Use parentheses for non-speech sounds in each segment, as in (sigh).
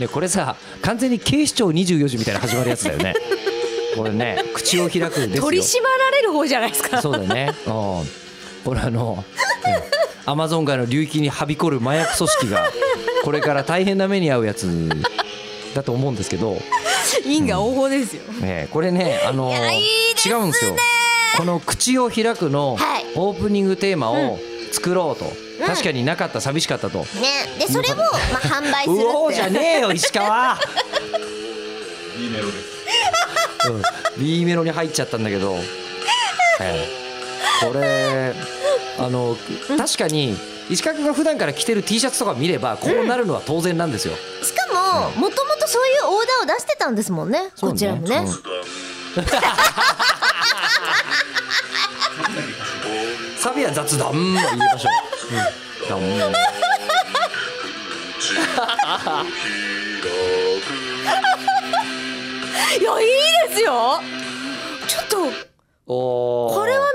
ねこれさ完全に警視庁24時みたいな始まるやつだよね。(laughs) これね口を開くですよ。取り締まられる方じゃないですか。そうだよね。うん。これあのアマゾン川の流域にはびこる麻薬組織がこれから大変な目に遭うやつだと思うんですけど、因果応報ですよ、ね、これねあの違うんですよ。この「口を開く」のはい。オープニングテーマを作ろうと、確かになかった寂しかったと、ね。でそれをまあ販売するうおーじゃねえよ石川。B メロです。うん。B メロに入っちゃったんだけど、ええ。これあの確かに石川君が普段から着てる T シャツとか見ればこうなるのは当然なんですよ。しかももともとそういうオーダーを出してたんですもんねそうこちらもね。うん。サビは雑談も入れましょう。うん。談いやいいですよ。ちょっとこれは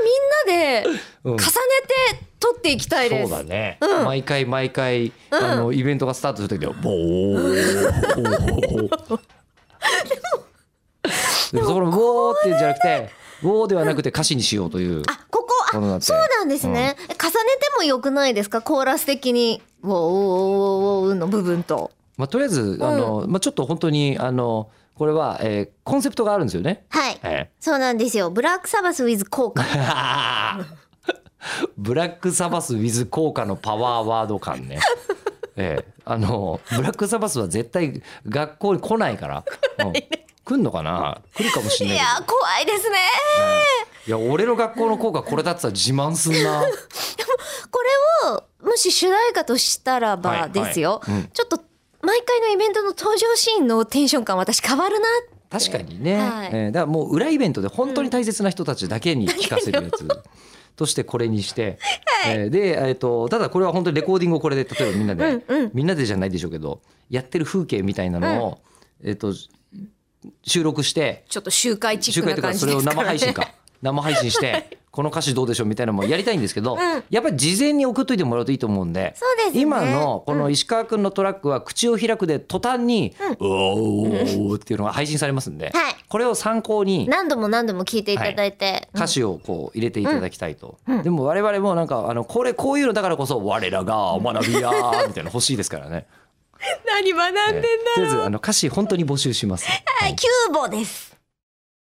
みんなでうん。重ねて撮っていきたいです、そうだね、うん。毎回毎回、あのイベントがスタートする時は (laughs) ボー。でもそのボーっていうんじゃなくてボーではなくて歌詞にしようというあこここのだってあそうなんですね、重ねてもよくないですか？コーラス的に。ウォーウォーウォーウォーの部分と。まあ、とりあえずあの、まあ、ちょっと本当にあのこれは、えーコンセプトがあるんですよね。はい、えそうなんですよ。ブラックサバスウィズ効果ーブラックサバス with 効果 (laughs) のパワーワード感ね。ええ。あのブラックサバスは絶対学校に来ないから。うん。来んのかな？来るかもしれないいや怖いですねいや俺の学校の校歌これだってたら自慢すんな。(laughs) これをもし主題歌としたらばはいですよ、はいうん。ちょっと毎回のイベントの登場シーンのテンション感私変わるな確かにね、はい。えーだからもう裏イベントで本当に大切な人たちだけに聞かせるやつとして (laughs) これにして、えーで、えー、とただこれは本当にレコーディングをこれで例えばみんなで、うんうん。みんなでじゃないでしょうけどやってる風景みたいなのを、えー、と収録してちょっと集会チックな集会とかそれを感じですからね生配信か (laughs) 生配信してこの歌詞どうでしょうみたいなのもやりたいんですけど、ん。やっぱり事前に送っといてもらうといいと思うんでそうですね。今のこの石川君のトラックは口を開くで途端に「うおー」っていうのが配信されますんで、はい。これを参考に何度も何度も聞いていただいて、歌詞をこう入れていただきたいと、でも我々もなんかあのこれこういうのだからこそ我らが学びやーみたいなの欲しいですからね。(laughs) 何学んでんだえーとりあえずあの歌詞本当に募集します。はい。キューボです